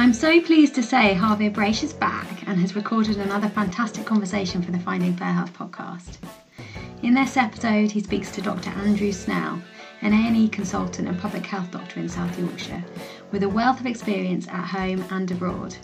I'm so pleased to say Harvir Braich is back and has recorded another fantastic conversation for the Finding Fair Health podcast. In this episode, he speaks to Dr. Andrew Snell, an A&E consultant and public health doctor in South Yorkshire, with a wealth of experience at home and abroad.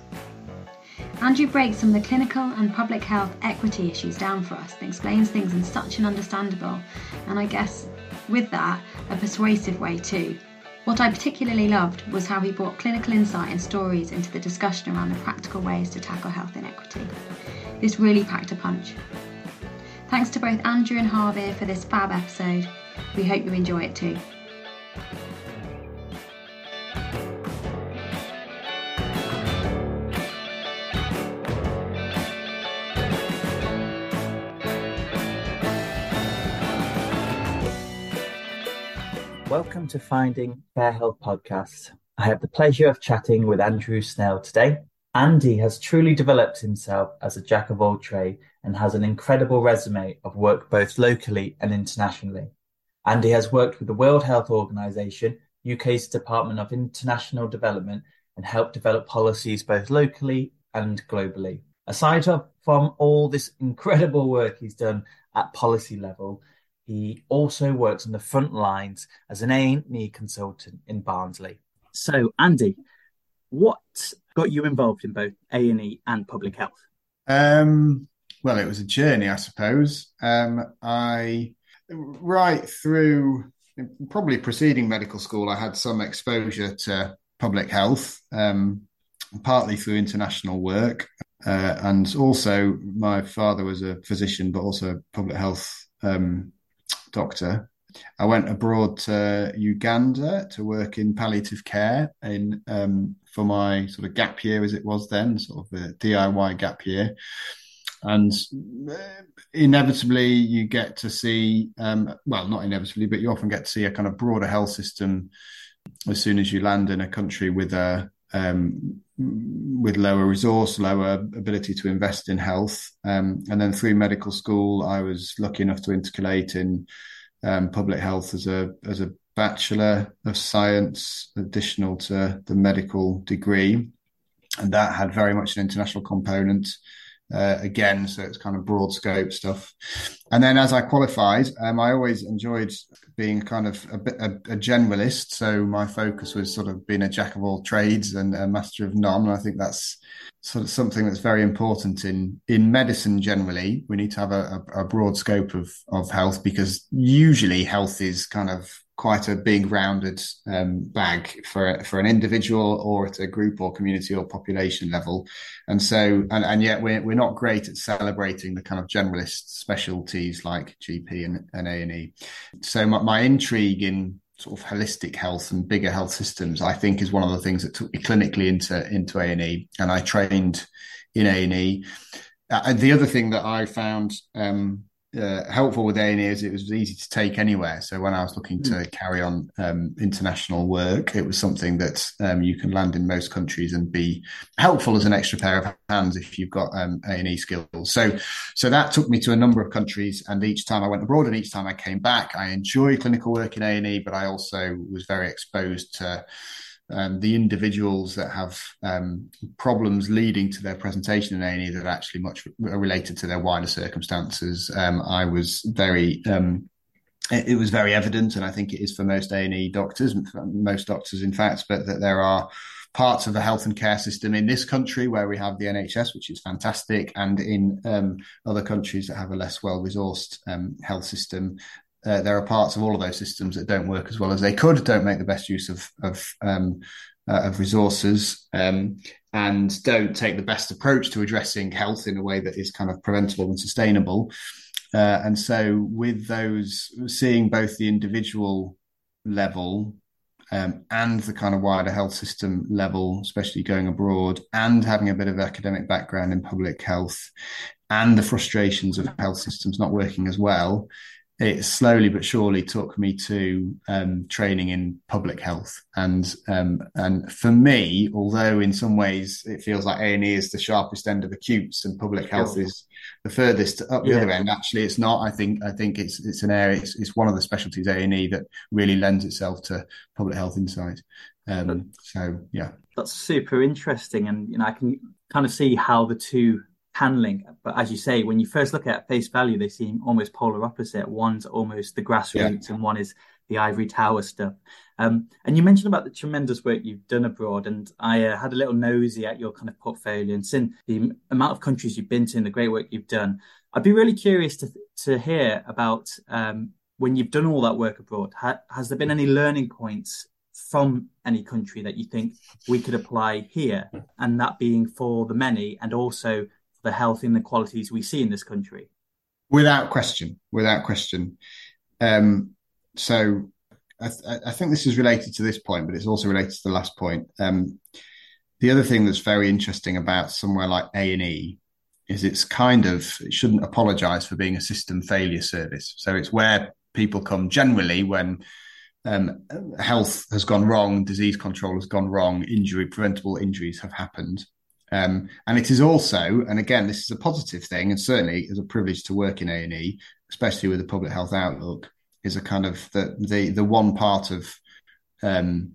Andrew breaks some of the clinical and public health equity issues down for us and explains things in such an understandable and I guess with that a persuasive way too. What I particularly loved was how he brought clinical insight and stories into the discussion around the practical ways to tackle health inequity. This really packed a punch. Thanks to both Andrew and Harvir for this fab episode. We hope you enjoy it too. Welcome to Finding Fair Health Podcast. I have the pleasure of chatting with Andrew Snell today. Andy has truly developed himself as a jack of all trade and has an incredible resume of work both locally and internationally. Andy has worked with the World Health Organization, UK's Department of International Development, and helped develop policies both locally and globally. Aside from all this incredible work he's done at policy level, he also works on the front lines as an A&E consultant in Barnsley. So, Andy, what got you involved in both A&E and public health? Um, well, it was a journey, I suppose. Um, I right through probably preceding medical school, I had some exposure to public health, um, partly through international work, uh, and also my father was a physician, but also a public health um, doctor. I went abroad to Uganda to work in palliative care in um, for my sort of gap year as it was then, sort of a DIY gap year. And uh, inevitably, you get to see, um, well, not inevitably, but you often get to see a kind of broader health system as soon as you land in a country with a um, with lower resource, lower ability to invest in health. Um, and then through medical school, I was lucky enough to intercalate in um, public health as a as a bachelor of science, additional to the medical degree, and that had very much an international component. Uh, again, so it's kind of broad scope stuff. And then as I qualified, um, I always enjoyed being kind of a, a, a, generalist. So my focus was sort of being a jack of all trades and a master of none. And I think that's sort of something that's very important in in medicine generally. We need to have a, a broad scope of of health because usually health is kind of quite a big rounded um, bag for for an individual or at a group or community or population level, and so and, and yet we're we're not great at celebrating the kind of generalist specialties like GP and, and A and E. So my, my intrigue in sort of holistic health and bigger health systems, I think, is one of the things that took me clinically into into A and I trained in A and E. Uh, and the other thing that I found um, uh, helpful with A&E is it was easy to take anywhere. So when I was looking to mm. carry on um, international work, it was something that um, you can land in most countries and be helpful as an extra pair of hands if you've got um, A&E skills. So, so that took me to a number of countries, and each time I went abroad and each time I came back, I enjoyed clinical work in A&E, but I also was very exposed to um, the individuals that have um, problems leading to their presentation in A&E that are actually much related to their wider circumstances. Um, I was very, um, it, it, was very evident, and I think it is for most A&E doctors, most doctors, in fact, but that there are parts of the health and care system in this country where we have the NHS, which is fantastic, and in um, other countries that have a less well resourced um, health system uh, there are parts of all of those systems that don't work as well as they could, don't make the best use of of, um, uh, of resources, um, and don't take the best approach to addressing health in a way that is kind of preventable and sustainable. Uh, and so, with those, seeing both the individual level um, and the kind of wider health system level, especially going abroad, and having a bit of academic background in public health, and the frustrations of health systems not working as well, it slowly but surely took me to um, training in public health, and um, and for me, although in some ways it feels like A and E is the sharpest end of acutes and public health is the furthest up the yeah. other end. Actually, it's not. I think I think it's it's an area. It's, it's one of the specialties A and E that really lends itself to public health insight. Um, so yeah, that's super interesting, and you know I can kind of see how the two can link. But as you say, when you first look at face value, they seem almost polar opposite. One's almost the grassroots, yeah. and one is the ivory tower stuff. Um, and you mentioned about the tremendous work you've done abroad, and I uh, had a little nosy at your kind of portfolio and seen the amount of countries you've been to and the great work you've done. I'd be really curious to to hear about um, when you've done all that work abroad. Ha- has there been any learning points from any country that you think we could apply here, and that being for the many, and also the health inequalities we see in this country? Without question, without question. Um, so I, th- I, think this is related to this point, but it's also related to the last point. Um, the other thing that's very interesting about somewhere like A and E is it's kind of it shouldn't apologise for being a system failure service. So it's where people come generally when um, health has gone wrong, disease control has gone wrong, injury preventable injuries have happened. Um, and it is also, and again, this is a positive thing, and certainly is a privilege to work in A and E, especially with a public health outlook is a kind of the the the one part of um,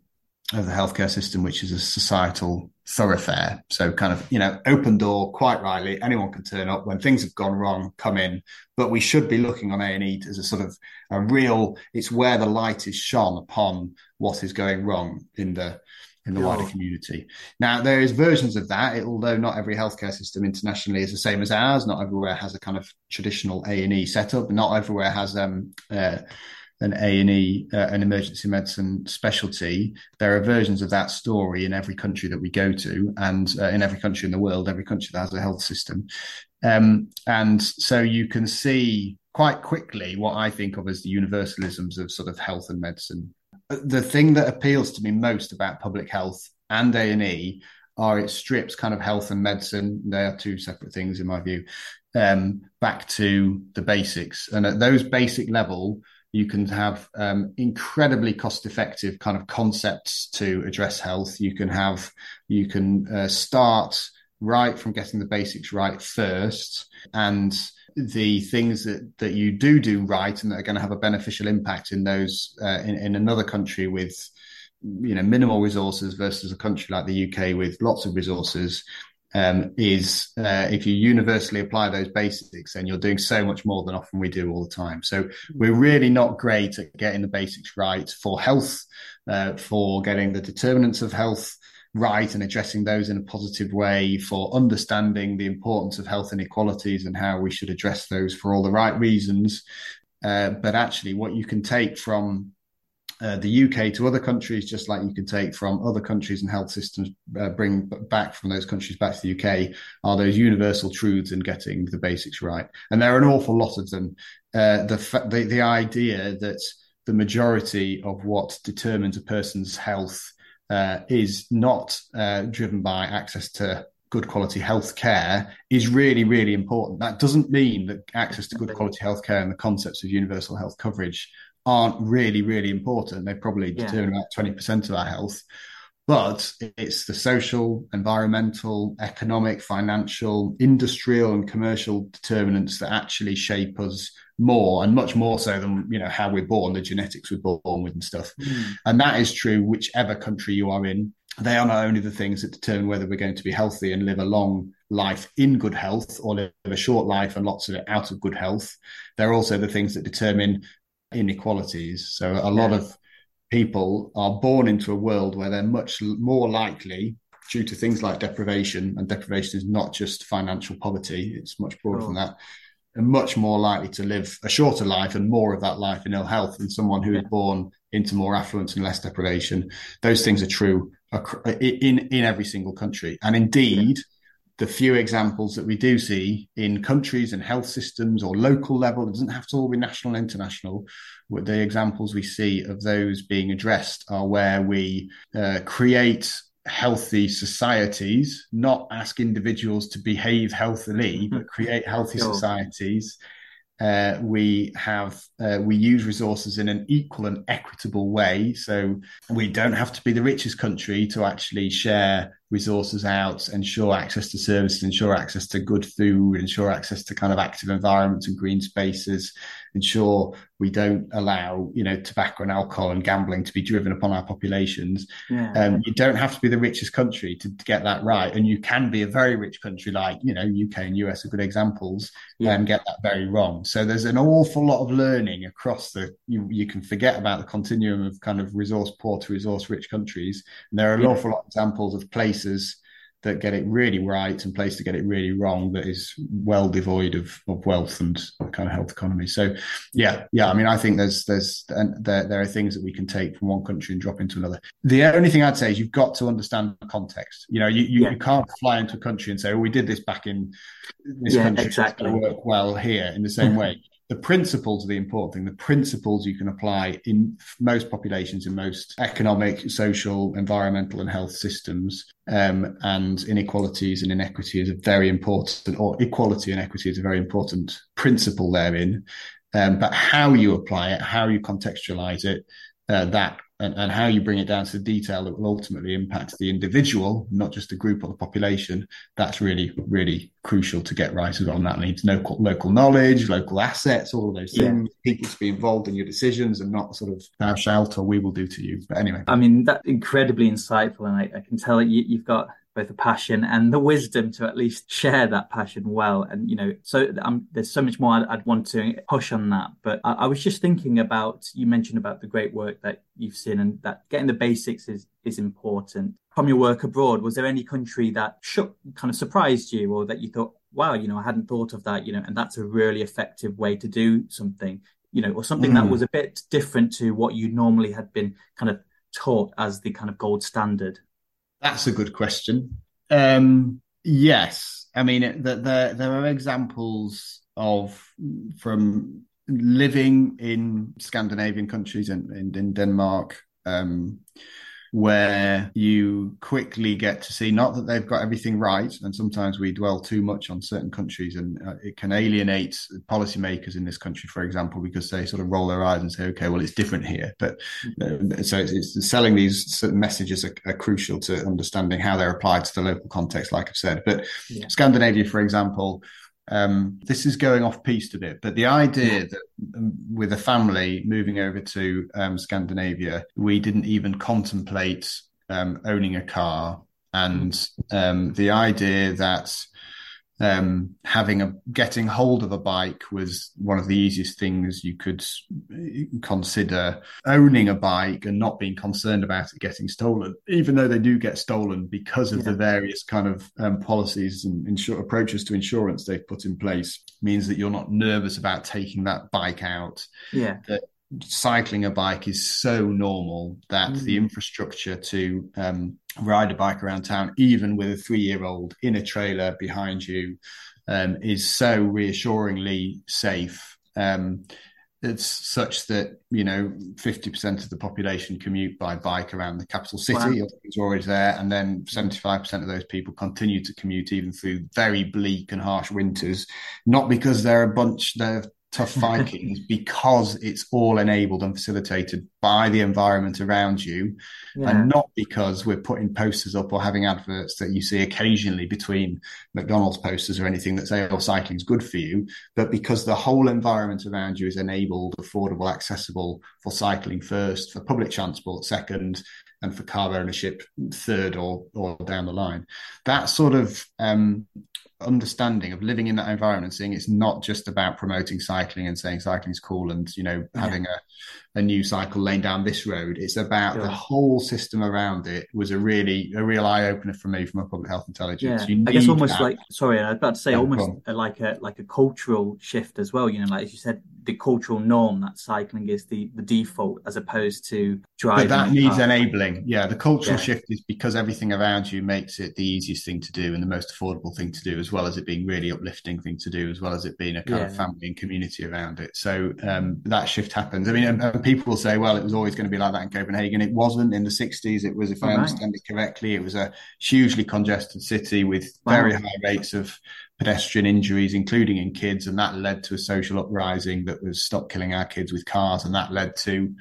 of the healthcare system which is a societal thoroughfare. So kind of you know open door, quite rightly, anyone can turn up when things have gone wrong, come in. But we should be looking on A and E as a sort of a real. It's where the light is shone upon what is going wrong in the in the wider community. Now, there is versions of that, although not every healthcare system internationally is the same as ours. Not everywhere has a kind of traditional A and E setup. Not everywhere has um, uh, an A and E, uh, an emergency medicine specialty. There are versions of that story in every country that we go to, and uh, in every country in the world, every country that has a health system. Um, and so you can see quite quickly what I think of as the universalisms of sort of health and medicine the thing that appeals to me most about public health and A and E are it strips kind of health and medicine. They are two separate things in my view. Um, back to the basics, and at those basic level, you can have um, incredibly cost-effective kind of concepts to address health. You can have you can uh, start right from getting the basics right first, and the things that that you do do right and that are going to have a beneficial impact in those uh, in, in another country with you know minimal resources versus a country like the UK with lots of resources um, is uh, if you universally apply those basics, then you're doing so much more than often we do all the time. So we're really not great at getting the basics right for health, uh, for getting the determinants of health right and addressing those in a positive way, for understanding the importance of health inequalities and how we should address those for all the right reasons. Uh, but actually, what you can take from uh, the UK to other countries, just like you can take from other countries and health systems, uh, bring back from those countries back to the UK, are those universal truths in getting the basics right. And there are an awful lot of them. Uh, the, the the idea that the majority of what determines a person's health uh, is not uh, driven by access to good quality health care is really, really important. That doesn't mean that access to good quality health care and the concepts of universal health coverage aren't really, really important. They probably yeah. determine about 20% of our health. But it's the social, environmental, economic, financial, industrial, and commercial determinants that actually shape us more and much more so than you know how we're born, the genetics we're born with and stuff. Mm. And that is true whichever country you are in. They are not only the things that determine whether we're going to be healthy and live a long life in good health or live a short life and lots of it out of good health. They're also the things that determine inequalities. So a yeah. lot of people are born into a world where they're much more likely due to things like deprivation and deprivation is not just financial poverty it's much broader oh. than that and much more likely to live a shorter life and more of that life in ill health than someone who is born into more affluence and less deprivation. Those things are true in in every single country, and indeed, the few examples that we do see in countries and health systems or local level, it doesn't have to all be national and international. The examples we see of those being addressed are where we uh, create healthy societies, not ask individuals to behave healthily, but create healthy societies. Uh, we have uh, we use resources in an equal and equitable way, so we don't have to be the richest country to actually share resources out, ensure access to services, ensure access to good food, ensure access to kind of active environments and green spaces. Ensure we don't allow, you know, tobacco and alcohol and gambling to be driven upon our populations. Yeah. Um, you don't have to be the richest country to, to, get that right, and you can be a very rich country like you know UK and US are good examples, yeah. and get that very wrong. So there's an awful lot of learning across the. You, you can forget about the continuum of kind of resource poor to resource rich countries, and there are an yeah. awful lot of examples of places that get it really right and place to get it really wrong that is well devoid of, of wealth and kind of health economy. So yeah, yeah. I mean, I think there's there's and there there are things that we can take from one country and drop into another. The only thing I'd say is you've got to understand the context. You know, you you, yeah. you can't fly into a country and say, "Oh, we did this back in this yeah, country, exactly. work well here." In the same way, the principles are the important thing. The principles you can apply in most populations, in most economic, social, environmental, and health systems. Um, and inequalities and inequity is a very important, or equality and equity is a very important principle therein. Um, but how you apply it, how you contextualize it, uh, that and, and how you bring it down to the detail that will ultimately impact the individual, not just the group or the population, that's really, really crucial to get right as well. And that needs local, local knowledge, local assets, all of those things, yeah. people to be involved in your decisions and not sort of thou shalt or we will do to you. But anyway. I mean, that's incredibly insightful. And I, I can tell you, you've got both the passion and the wisdom to at least share that passion well. And, you know, so um, there's so much more I'd, I'd, want to push on that. But I, I, was just thinking about, you mentioned about the great work that you've seen and that getting the basics is, is important. From your work abroad, was there any country that shook, kind of surprised you or that you thought, wow, you know, I hadn't thought of that, you know, and that's a really effective way to do something, you know, or something mm. that was a bit different to what you normally had been kind of taught as the kind of gold standard? That's a good question. Um, yes, I mean there, there there are examples of from living in Scandinavian countries and in, in, in, Denmark. Um, where you quickly get to see not that they've got everything right, and sometimes we dwell too much on certain countries, and uh, it can alienate policymakers in this country, for example, because they sort of roll their eyes and say, "Okay, well, it's different here." But uh, so it's, it's, selling these certain messages are, are, crucial to understanding how they're applied to the local context, like I've said. But yeah. Scandinavia, for example, um, this is going off piste a bit, but the idea that um, with a family moving over to um, Scandinavia, we didn't even contemplate um, owning a car, and um, the idea that um, having a getting hold of a bike was one of the easiest things you could consider. Owning a bike and not being concerned about it getting stolen, even though they do get stolen because of yeah. the various kind of um, policies and insur- approaches to insurance they've put in place, means that you're not nervous about taking that bike out. Yeah. That cycling a bike is so normal that mm. the infrastructure to um, ride a bike around town, even with a three year old in a trailer behind you, um, is so reassuringly safe. Um, it's such that you know 50% of the population commute by bike around the capital city wow. it's always there and then 75% of those people continue to commute even through very bleak and harsh winters not because they're a bunch they're tough Vikings because it's all enabled and facilitated by the environment around you yeah. and not because we're putting posters up or having adverts that you see occasionally between McDonald's posters or anything that say, oh, cycling's good for you, but because the whole environment around you is enabled, affordable, accessible for cycling first, for public transport second, and for car ownership third or or down the line. That sort of um, understanding of living in that environment, seeing it's not just about promoting cycling and saying cycling's cool and you know yeah. having a a new cycle lane down this road. It's about yeah. the whole system around it was a really a real eye opener for me from a public health intelligence. Yeah. I guess almost that. like sorry, I was about to say almost like a like a cultural shift as well. You know, like as you said, the cultural norm that cycling is the the default as opposed to driving. But that needs enabling. Yeah, the cultural yeah. shift is because everything around you makes it the easiest thing to do and the most affordable thing to do, as well as it being really uplifting thing to do, as well as it being a kind of family and community around it. So um, that shift happens. I mean, and, people will say, well, it was always going to be like that in Copenhagen. It wasn't in the 60s. It was, if I understand it correctly, it was a hugely congested city with wow. very high rates of pedestrian injuries, including in kids. And that led to a social uprising that was stop killing our kids with cars. And that led to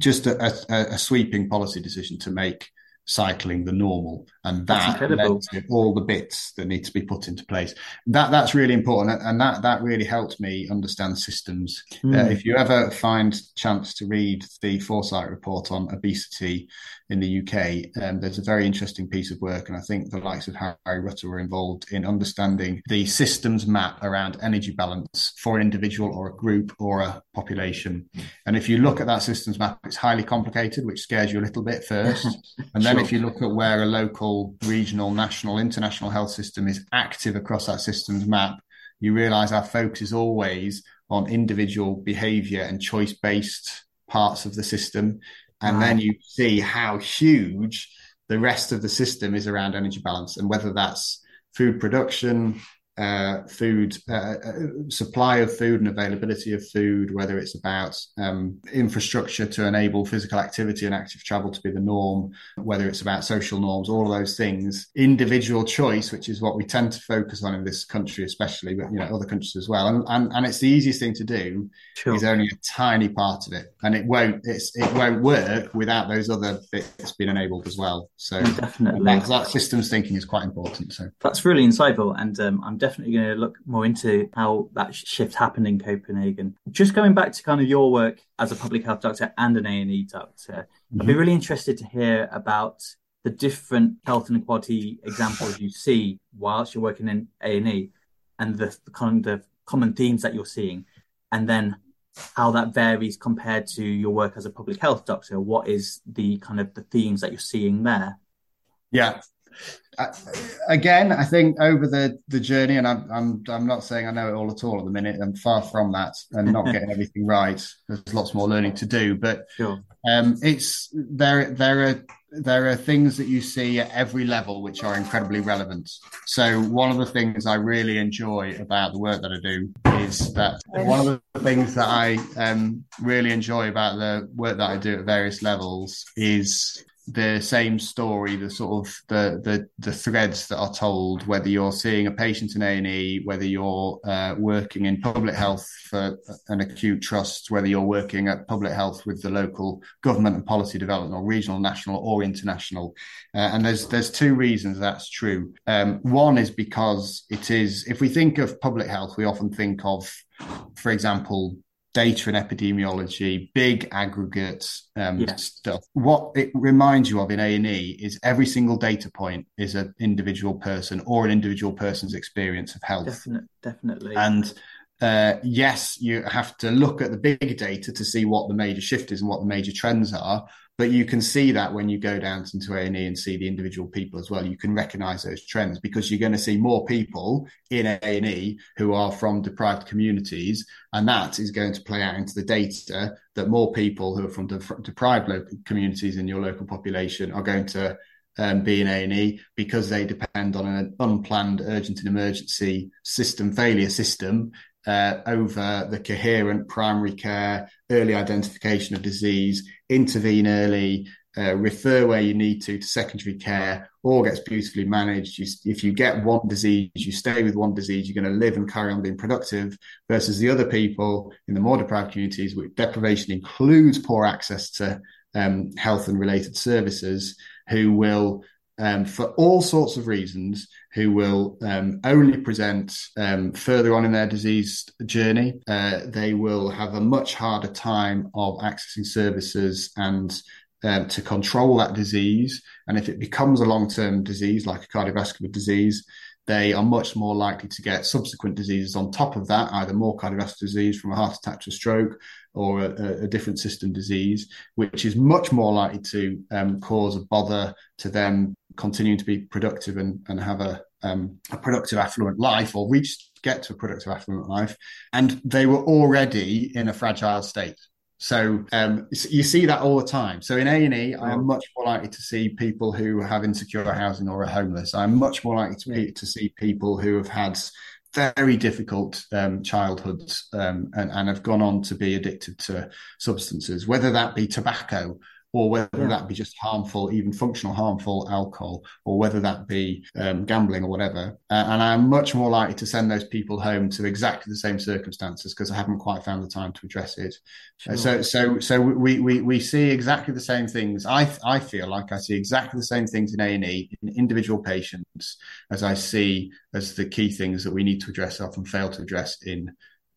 just a, a, a sweeping policy decision to make cycling the normal, and that led to all the bits that need to be put into place. That that's really important, and that that really helped me understand systems. Mm. Uh, hmm. if you ever find chance to read the Foresight report on obesity in the UK, um, there's a very interesting piece of work, and I think the likes of Harry Rutter were involved in understanding the systems map around energy balance for an individual or a group or a population. And if you look at that systems map, it's highly complicated, which scares you a little bit first, and then sure. if you look at where a local, regional, national, international health system is active across that systems map, you realize our focus is always on individual behavior and choice based parts of the system. And wow. then you see how huge the rest of the system is around energy balance and whether that's food production, uh, food uh, uh, supply of food and availability of food, whether it's about um, infrastructure to enable physical activity and active travel to be the norm, whether it's about social norms, all of those things. Individual choice, which is what we tend to focus on in this country, especially, but you know other countries as well. And and, and it's the easiest thing to do sure. is only a tiny part of it, and it won't it's it won't work without those other bits being enabled as well. So definitely that, that systems thinking is quite important. So that's really insightful, and um, I'm definitely going to look more into how that shift happened in Copenhagen. Just going back to kind of your work as a public health doctor and an A&E doctor, mm-hmm. I'd be mm-hmm. really interested to hear about the different health inequality examples you see whilst you're working in A&E and the kind of common themes that you're seeing, and then how that varies compared to your work as a public health doctor. What is the kind of the themes that you're seeing there? Yeah, again, I think over the the journey, and I'm I'm I'm not saying I know it all at all at the minute. I'm far from that, and not getting everything right. There's lots more learning to do, but sure. um, it's there. There are there are things that you see at every level which are incredibly relevant. So one of the things I really enjoy about the work that I do is that one of the things that I um, really enjoy about the work that I do at various levels is the same story, the sort of the the the threads that are told, whether you're seeing a patient in A and E, whether you're uh, working in public health for an acute trust, whether you're working at public health with the local government and policy development, or regional, national, or international. Uh, and there's there's two reasons that's true. Um, one is because it is, if we think of public health, we often think of, for example, data and epidemiology, big aggregate um, yeah. stuff. What it reminds you of in A and E is every single data point is an individual person or an individual person's experience of health. Definitely, definitely. And uh, yes, you have to look at the big data to see what the major shift is and what the major trends are. But you can see that when you go down into A and E and see the individual people as well, you can recognise those trends because you're going to see more people in A and E who are from deprived communities, and that is going to play out into the data that more people who are from de- deprived local communities in your local population are going to um, be in A&E because they depend on an unplanned urgent and emergency system failure system uh, over the coherent primary care, early identification of disease, intervene early, uh, refer where you need to to secondary care, all gets beautifully managed. You, if you get one disease, you stay with one disease, you're going to live and carry on being productive. Versus the other people in the more deprived communities, where deprivation includes poor access to um, health and related services, who will um, for all sorts of reasons who will um, only present um, further on in their disease journey. Uh, they will have a much harder time of accessing services and um, to control that disease. And if it becomes a long term disease, like a cardiovascular disease, they are much more likely to get subsequent diseases on top of that, either more cardiovascular disease from a heart attack a stroke or a, a different system disease, which is much more likely to um, cause a bother to them continuing to be productive and, and have a, um, a productive affluent life or reach get to a productive affluent life. And they were already in a fragile state. So um, you see that all the time. So in A and E, I am much more likely to see people who have insecure housing or are homeless. I'm much more likely to, be, to see people who have had very difficult um, childhoods um, and, and have gone on to be addicted to substances, whether that be tobacco or whether that be just harmful, even functional harmful alcohol, or whether that be um, gambling or whatever. Uh, and I'm much more likely to send those people home to exactly the same circumstances because I haven't quite found the time to address it. Uh, So, so, so we, we we see exactly the same things. I I feel like I see exactly the same things in A and E in individual patients as I see as the key things that we need to address often fail to address in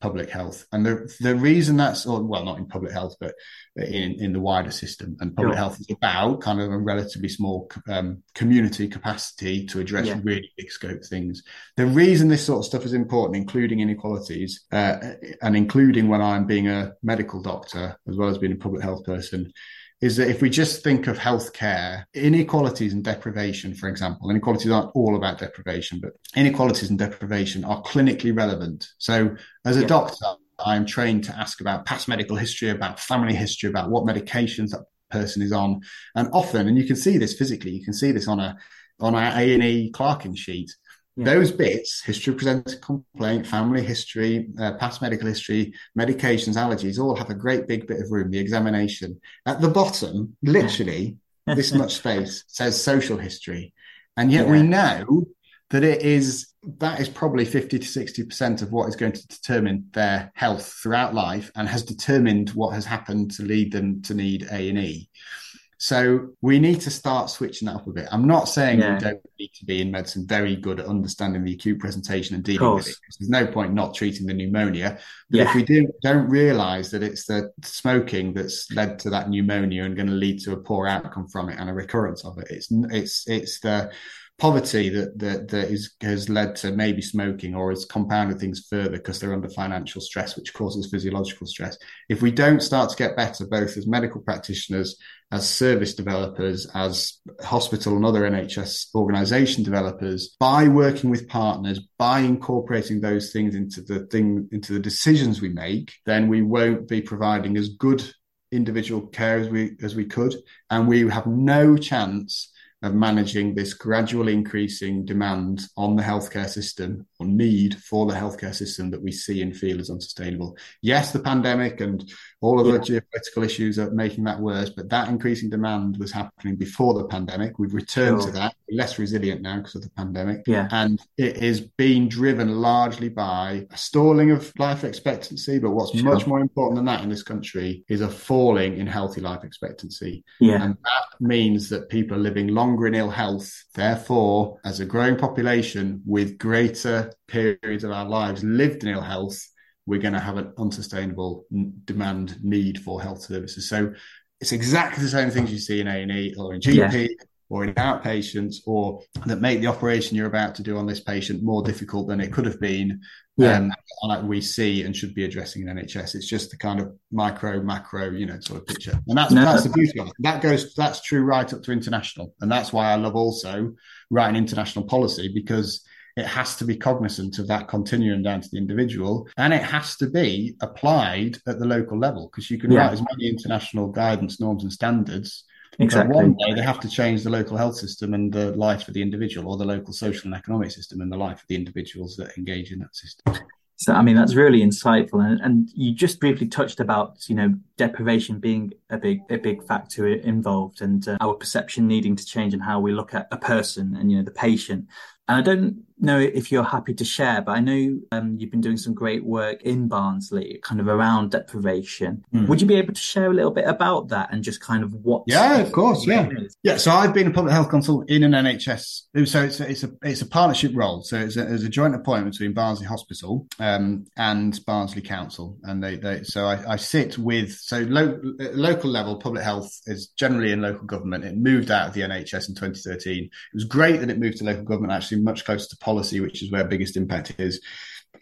public health. And the the reason that's well not in public health but in in the wider system and public health is about kind of a relatively small um, community capacity to address Yeah. really big scope things. The reason this sort of stuff is important, including inequalities, uh, and including when I'm being a medical doctor as well as being a public health person, is that if we just think of healthcare, inequalities and deprivation, for example, inequalities aren't all about deprivation, but inequalities and deprivation are clinically relevant. So as a Yeah. doctor, I'm trained to ask about past medical history, about family history, about what medications that person is on. And often, and you can see this physically, you can see this on a on our A and E clerking sheet. Yeah. Those bits, history of presented complaint, family history, uh, past medical history, medications, allergies, all have a great big bit of room. The examination at the bottom, literally this much space says social history, and yet we know that it is that is probably 50 to 60 percent of what is going to determine their health throughout life and has determined what has happened to lead them to need a and e so we need to start switching that up a bit i'm not saying Yeah. we don't need to be in medicine very good at understanding the acute presentation and dealing with it. there's no point not treating the pneumonia but Yeah. if we do, don't realize that it's the smoking that's led to that pneumonia and going to lead to a poor outcome from it and a recurrence of it, it's it's it's the poverty that that, that is has led to maybe smoking or has compounded things further because they're under financial stress, which causes physiological stress. If we don't start to get better, both as medical practitioners, as service developers, as hospital and other NHS organization developers, by working with partners, by incorporating those things into the thing, into the decisions we make, then we won't be providing as good individual care as we as we could, and we have no chance of managing this gradual increasing demand on the healthcare system or need for the healthcare system that we see and feel is unsustainable. Yes, the pandemic and all of the geopolitical issues are making that worse, but that increasing demand was happening before the pandemic. We've returned Sure. to that. We're less resilient now because of the pandemic. Yeah. And it is being driven largely by a stalling of life expectancy. But what's Sure. much more important than that in this country is a falling in healthy life expectancy. Yeah. And that means that people are living longer in ill health. Therefore, as a growing population with greater periods of our lives lived in ill health, we're going to have an unsustainable demand need for health services. So it's exactly the same things you see in A&E or in GP or in outpatients or that make the operation you're about to do on this patient more difficult than it could have been Yeah. um, like we see and should be addressing in NHS. It's just the kind of micro, macro, you know, sort of picture. And that's No. that's the beauty of it. That goes that's true right up to international. And that's why I love also writing international policy because it has to be cognizant of that continuum down to the individual and it has to be applied at the local level because you can Yeah. write as many international guidance, norms, and standards. Exactly. But one day they have to change the local health system and the life of the individual, or the local social and economic system and the life of the individuals that engage in that system. So, I mean, that's really insightful. And, and you just briefly touched about, you know, deprivation being a big, a big factor involved and uh, our perception needing to change and how we look at a person and, you know, the patient. And I don't know if you're happy to share, but I know um, you've been doing some great work in Barnsley, kind of around deprivation. Mm. Would you be able to share a little bit about that and just kind of what? Yeah, of course, yeah. is? Yeah, so I've been a public health consultant in an NHS. So it's a, it's a it's a partnership role. So it's a, it's a joint appointment between Barnsley Hospital um, and Barnsley Council, and they, they so I, I sit with so lo- local level public health is generally in local government. It moved out of the NHS in 2013. It was great that it moved to local government, actually much closer to policy, which is where biggest impact is.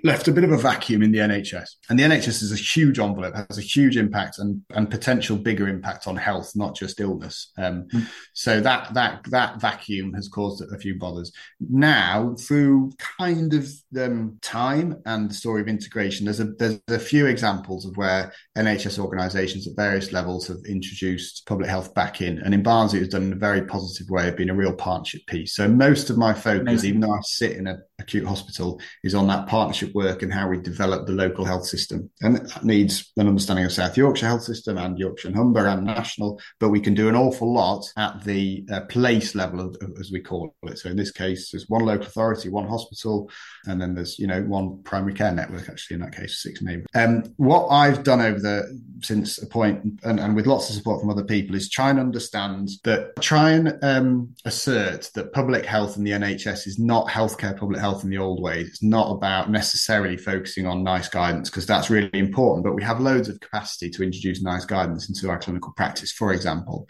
Left a bit of a vacuum in the NHS, and the NHS is a huge envelope, has a huge impact and and potential bigger impact on health, not just illness. Um, Mm. so that that that vacuum has caused a few bothers. Now, through kind of um, time and the story of integration, there's a there's a few examples of where NHS organisations at various levels have introduced public health back in, and in Barnsley, it's done in a very positive way, of being a real partnership piece. So most of my focus, Amazing. even though I sit in a acute hospital is on that partnership work and how we develop the local health system. And that needs an understanding of South Yorkshire health system and Yorkshire and Humber and national, but we can do an awful lot at the uh, place level, of, as we call it. So in this case, there's one local authority, one hospital, and then there's, you know, one primary care network, actually, in that case, six neighbours. Um, what I've done over the, since a point, and, and with lots of support from other people, is try and understand that, try and um, assert that public health and the NHS is not healthcare public health in the old ways. It's not about necessarily focusing on NICE guidance because that's really important, but we have loads of capacity to introduce NICE guidance into our clinical practice, for example.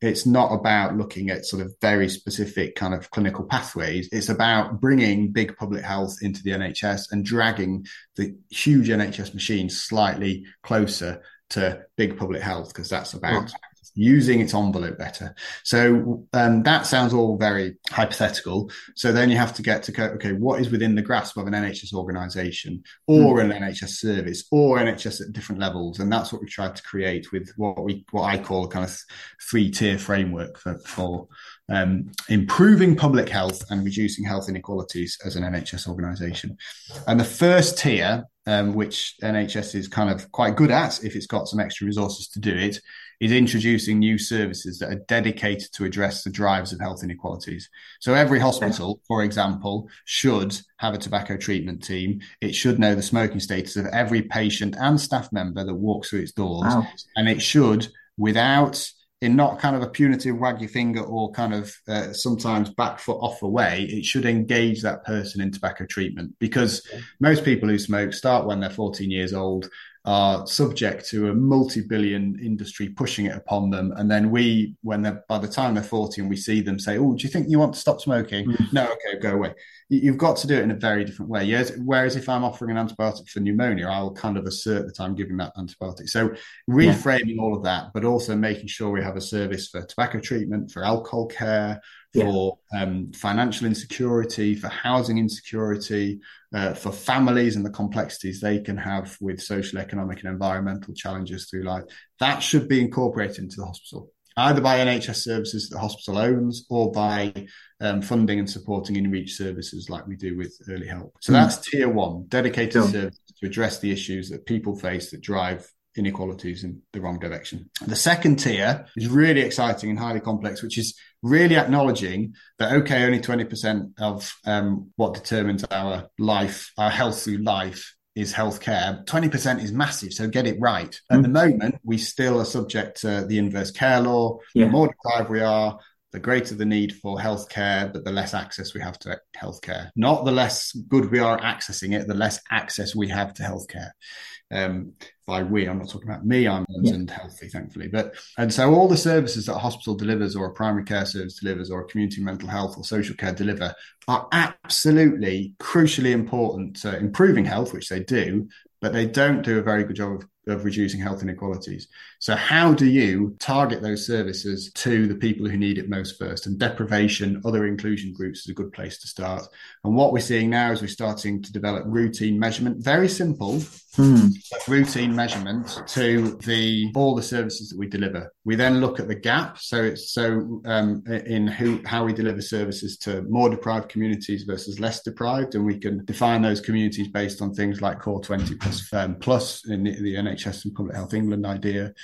It's not about looking at sort of very specific kind of clinical pathways. It's about bringing big public health into the NHS and dragging the huge NHS machine slightly closer to big public health because that's about using its envelope better. So um, that sounds all very hypothetical. So then you have to get to go, okay, what is within the grasp of an NHS organisation or mm. an NHS service or NHS at different levels? And that's what we tried to create with what we what I call a kind of three tier framework for, for um, improving public health and reducing health inequalities as an NHS organisation. And the first tier, um, which NHS is kind of quite good at if it's got some extra resources to do it, is introducing new services that are dedicated to address the drives of health inequalities. So every hospital, for example, should have a tobacco treatment team. It should know the smoking status of every patient and staff member that walks through its doors. Wow. And it should, without in not kind of a punitive wag your finger or kind of uh, sometimes back foot off away, it should engage that person in tobacco treatment. Because most people who smoke start when they're 14 years old are subject to a multi-billion industry pushing it upon them. And then we when they're by the time they're 40 and we see them say oh do you think you want to stop smoking? Mm. no okay go away. You've got to do it in a very different way. Yes whereas if i'm offering an antibiotic for pneumonia i'll kind of assert that i'm giving that antibiotic. So reframing yeah. all of that but also making sure we have a service for tobacco treatment for alcohol care for yeah. um, financial insecurity, for housing insecurity, uh, for families and the complexities they can have with social, economic, and environmental challenges through life. That should be incorporated into the hospital, either by NHS services that the hospital owns or by um, funding and supporting in reach services like we do with early help. So mm. that's tier one, dedicated sure. services to address the issues that people face that drive inequalities in the wrong direction. The second tier is really exciting and highly complex, which is really acknowledging that, okay, only 20% of um, what determines our life, our health through life is healthcare. 20% is massive, so get it right. At mm. the moment, we still are subject to the inverse care law. Yeah. The more deprived we are, the greater the need for healthcare, but the less access we have to healthcare. Not the less good we are accessing it, the less access we have to healthcare. Um, by we, I'm not talking about me, I'm yeah. and healthy, thankfully. But and so all the services that a hospital delivers, or a primary care service delivers, or a community mental health or social care deliver are absolutely crucially important to improving health, which they do, but they don't do a very good job of of reducing health inequalities. So, how do you target those services to the people who need it most first? And deprivation, other inclusion groups is a good place to start. And what we're seeing now is we're starting to develop routine measurement, very simple hmm. routine measurement to the all the services that we deliver. We then look at the gap. So it's so um, in who how we deliver services to more deprived communities versus less deprived, and we can define those communities based on things like Core 20 plus um, plus in the, the NHS NHS and Public Health England idea.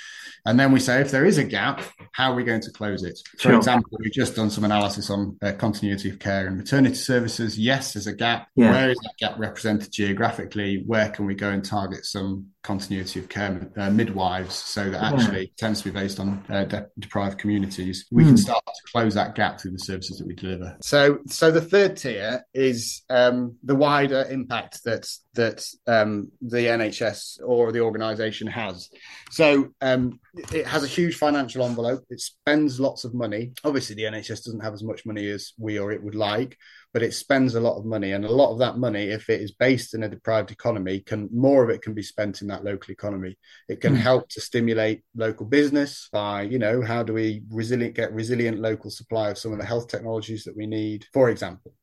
And then we say, if there is a gap, how are we going to close it? For sure. example, we've just done some analysis on uh, continuity of care and maternity services. Yes, there's a gap. Yeah. Where is that gap represented geographically? Where can we go and target some continuity of care uh, midwives so that actually yeah. tends to be based on uh, de- deprived communities. We mm. can start to close that gap through the services that we deliver. So so the third tier is um, the wider impact that that um, the nhs or the organization has. So um, it has a huge financial envelope. It spends lots of money. Obviously the nhs doesn't have as much money as we or it would like but it spends a lot of money and a lot of that money if it is based in a deprived economy can more of it can be spent in that local economy it can mm. help to stimulate local business by you know how do we resilient get resilient local supply of some of the health technologies that we need for example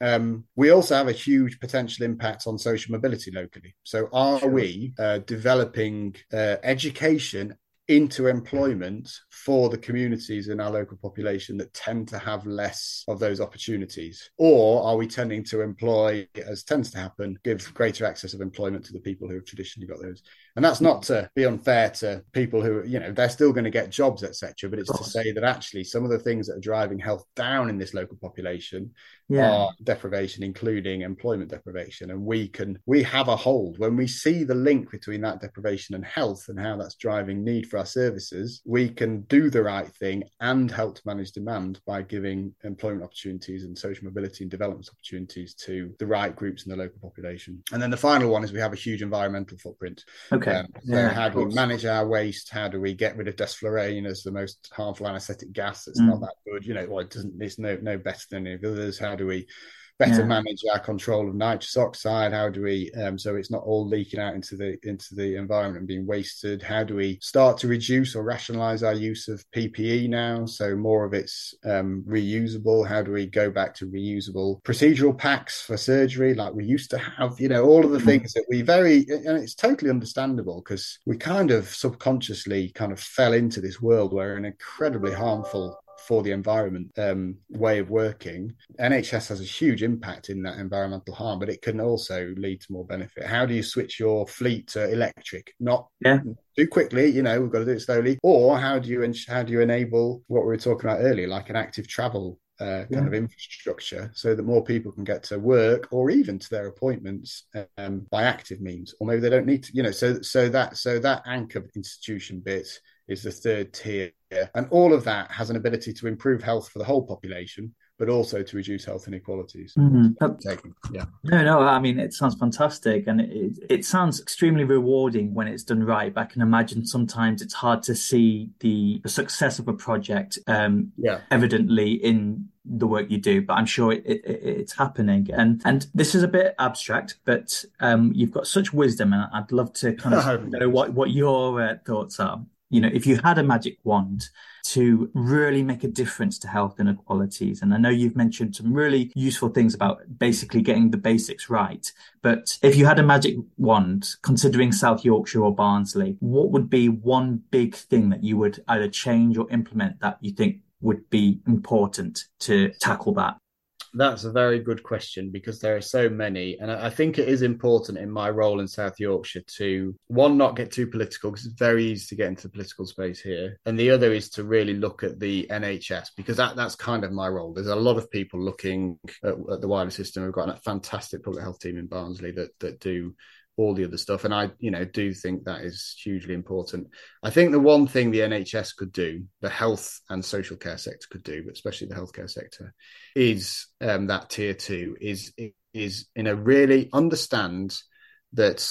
um, we also have a huge potential impact on social mobility locally. So, are we uh, developing uh, education into employment for the communities in our local population that tend to have less of those opportunities? Or are we tending to employ, as tends to happen, give greater access of employment to the people who have traditionally got those? And that's not to be unfair to people who, you know, they're still going to get jobs, etc. But it's to say that actually some of the things that are driving health down in this local population yeah. are deprivation, including employment deprivation. And we can we have a hold when we see the link between that deprivation and health and how that's driving need for our services, we can do the right thing and help to manage demand by giving employment opportunities and social mobility and development opportunities to the right groups in the local population. And then the final one is we have a huge environmental footprint. Okay. Um, so yeah, how do we manage our waste? How do we get rid of desflurane as the most harmful anesthetic gas It's mm. not that good? You know, well, it doesn't it's no no better than any of the others. How do we better yeah. manage our control of nitrous oxide. How do we um, so it's not all leaking out into the into the environment and being wasted. How do we start to reduce or rationalize our use of ppe now? So more of it's um, reusable. How do we go back to reusable procedural packs for surgery like we used to have? You know all of the mm. things that we very and it's totally understandable because we kind of subconsciously kind of fell into this world where an incredibly harmful for the environment um, way of working. NHS has a huge impact in that environmental harm, but it can also lead to more benefit. How do you switch your fleet to electric? Not yeah. too quickly, you know, we've got to do it slowly. Or how do you how do you enable what we were talking about earlier, like an active travel uh, kind yeah. of infrastructure so that more people can get to work or even to their appointments um, by active means or maybe they don't need to you know so so that so that anchor institution bit is the third tier. And all of that has an ability to improve health for the whole population, but also to reduce health inequalities. Mm-hmm. Yeah. No, no, I mean, it sounds fantastic. And it, it sounds extremely rewarding when it's done right. But I can imagine sometimes it's hard to see the, the success of a project um, yeah. evidently in the work you do, but I'm sure it, it, it's happening. And and this is a bit abstract, but um, you've got such wisdom, and I'd love to kind of know what what your uh, thoughts are you know, if you had a magic wand to really make a difference to health inequalities, and I know you've mentioned some really useful things about basically getting the basics right, but if you had a magic wand, considering South Yorkshire or Barnsley, what would be one big thing that you would either change or implement that you think would be important to tackle that? That's a very good question because there are so many. And I think it is important in my role in South Yorkshire to, one, not get too political because it's very easy to get into the political space here. And the other is to really look at the NHS because that, that's kind of my role. There's a lot of people looking at, at the wider system. We've got a fantastic public health team in Barnsley that, that do all the other stuff. And I, you know, do think that is hugely important. I think the one thing the NHS could do, the health and social care sector could do, but especially the healthcare sector, is um, that tier two is is in a really understand that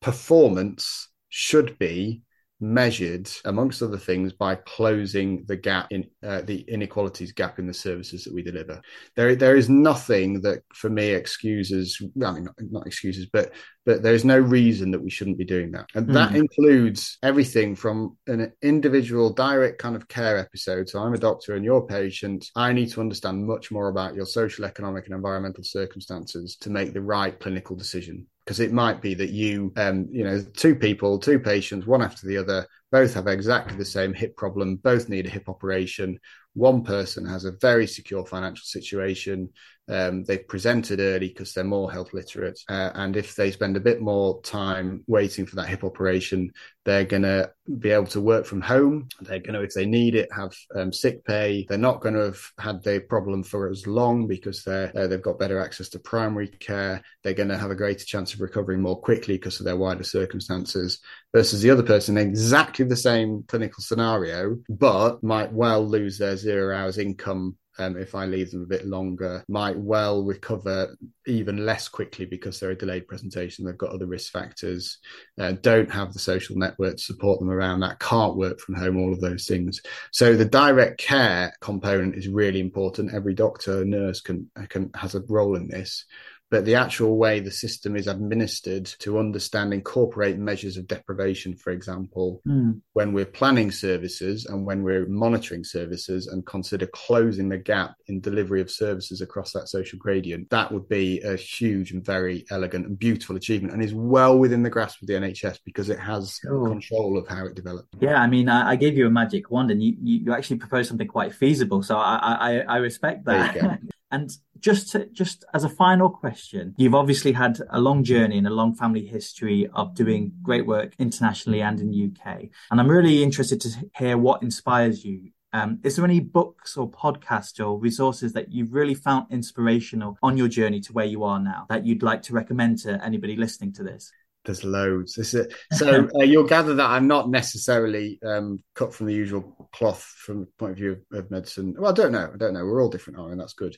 performance should be measured, amongst other things, by closing the gap in uh, the inequalities gap in the services that we deliver. There, there is nothing that, for me, excuses. I mean, not, not excuses, but but there is no reason that we shouldn't be doing that, and mm. that includes everything from an individual direct kind of care episode. So I'm a doctor and you're a patient. I need to understand much more about your social, economic, and environmental circumstances to make the right clinical decision because it might be that you, um, you know, two people, two patients, one after the other, both have exactly the same hip problem, both need a hip operation. One person has a very secure financial situation. Um, they've presented early because they're more health literate. Uh, and if they spend a bit more time waiting for that hip operation, they're going to be able to work from home. They're going to, if they need it, have um, sick pay. They're not going to have had the problem for as long because they're, uh, they've got better access to primary care. They're going to have a greater chance of recovering more quickly because of their wider circumstances versus the other person in exactly the same clinical scenario, but might well lose their zero hours income um, if I leave them a bit longer, might well recover even less quickly because they're a delayed presentation. They've got other risk factors, uh, don't have the social network to support them around that, can't work from home, all of those things. So the direct care component is really important. Every doctor, nurse can, can has a role in this. But the actual way the system is administered to understand, incorporate measures of deprivation, for example, Mm. when we're planning services and when we're monitoring services and consider closing the gap in delivery of services across that social gradient, that would be a huge and very elegant and beautiful achievement and is well within the grasp of the NHS because it has control of how it developed. Yeah, I mean, I, I gave you a magic wand, and you, you, you actually proposed something quite feasible. So I I, I respect There you go. that. and just to, just as a final question, you've obviously had a long journey and a long family history of doing great work internationally and in UK. And I'm really interested to hear what inspires you. Um, is there any books or podcasts or resources that you've really found inspirational on your journey to where you are now that you'd like to recommend to anybody listening to this? There's loads. This is, so uh, you'll gather that I'm not necessarily um, cut from the usual cloth from the point of view of, of medicine. Well, I don't know. I don't know. We're all different, aren't we? And that's good.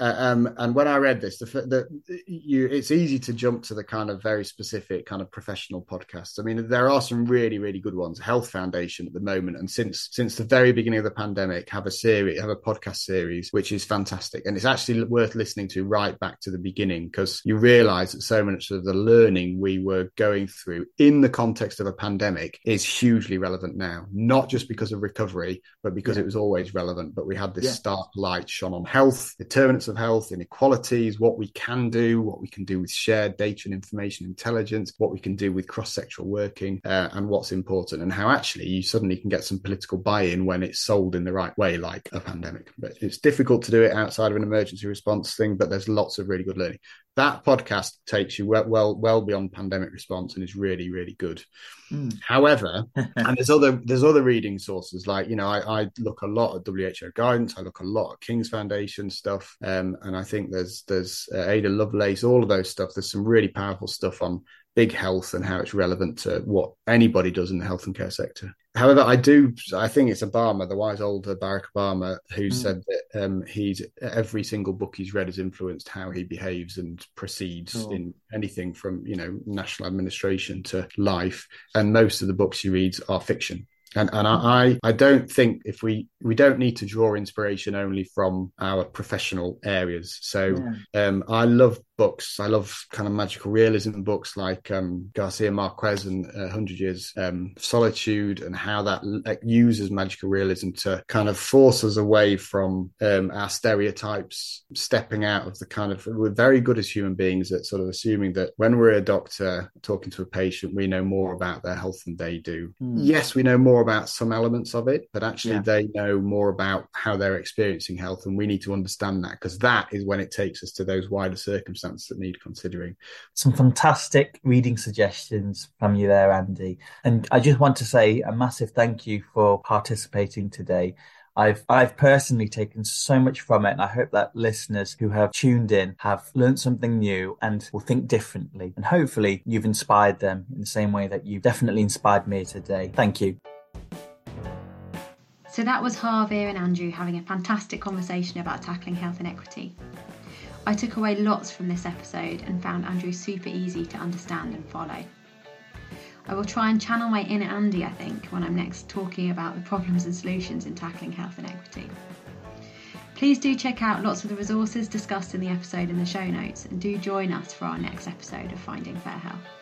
Uh, um, and when I read this, the, the you, it's easy to jump to the kind of very specific kind of professional podcasts. I mean, there are some really, really good ones. Health Foundation at the moment, and since since the very beginning of the pandemic, have a series, have a podcast series, which is fantastic, and it's actually worth listening to right back to the beginning because you realise that so much of the learning we were going through in the context of a pandemic is hugely relevant now, not just because of recovery, but because Yeah. it was always relevant. But we had this Yeah. stark light shone on health, determinants of health, inequalities, what we can do, what we can do with shared data and information intelligence, what we can do with cross sectoral working, uh, and what's important, and how actually you suddenly can get some political buy in when it's sold in the right way, like a pandemic. But it's difficult to do it outside of an emergency response thing, but there's lots of really good learning. That podcast takes you well, well, well beyond pandemic response and is really, really good. Mm. However, and there's other there's other reading sources like you know I, I look a lot at WHO guidance, I look a lot at King's Foundation stuff, um, and I think there's there's uh, Ada Lovelace, all of those stuff. There's some really powerful stuff on big health and how it's relevant to what anybody does in the health and care sector. However, I do I think it's Obama, the wise old Barack Obama, who Mm. said that um, he's every single book he's read has influenced how he behaves and proceeds Sure. in anything from you know national administration to life and most of the books he reads are fiction. And and I I don't think if we we don't need to draw inspiration only from our professional areas. So Yeah. um, I love books. I love kind of magical realism books like um, Garcia Marquez and uh, Hundred Years um, Solitude, and how that uh, uses magical realism to kind of force us away from um, our stereotypes, stepping out of the kind of. We're very good as human beings at sort of assuming that when we're a doctor talking to a patient, we know more about their health than they do. Hmm. Yes, we know more about some elements of it, but actually Yeah. they know more about how they're experiencing health, and we need to understand that because that is when it takes us to those wider circumstances that need considering. Some fantastic reading suggestions from you there, Andy. And I just want to say a massive thank you for participating today. I've I've personally taken so much from it, and I hope that listeners who have tuned in have learned something new and will think differently. And hopefully you've inspired them in the same way that you've definitely inspired me today. Thank you. So that was Harvir and Andrew having a fantastic conversation about tackling health inequity. I took away lots from this episode and found Andrew super easy to understand and follow. I will try and channel my inner Andy, I think, when I'm next talking about the problems and solutions in tackling health inequity. Please do check out lots of the resources discussed in the episode in the show notes and do join us for our next episode of Finding Fair Health.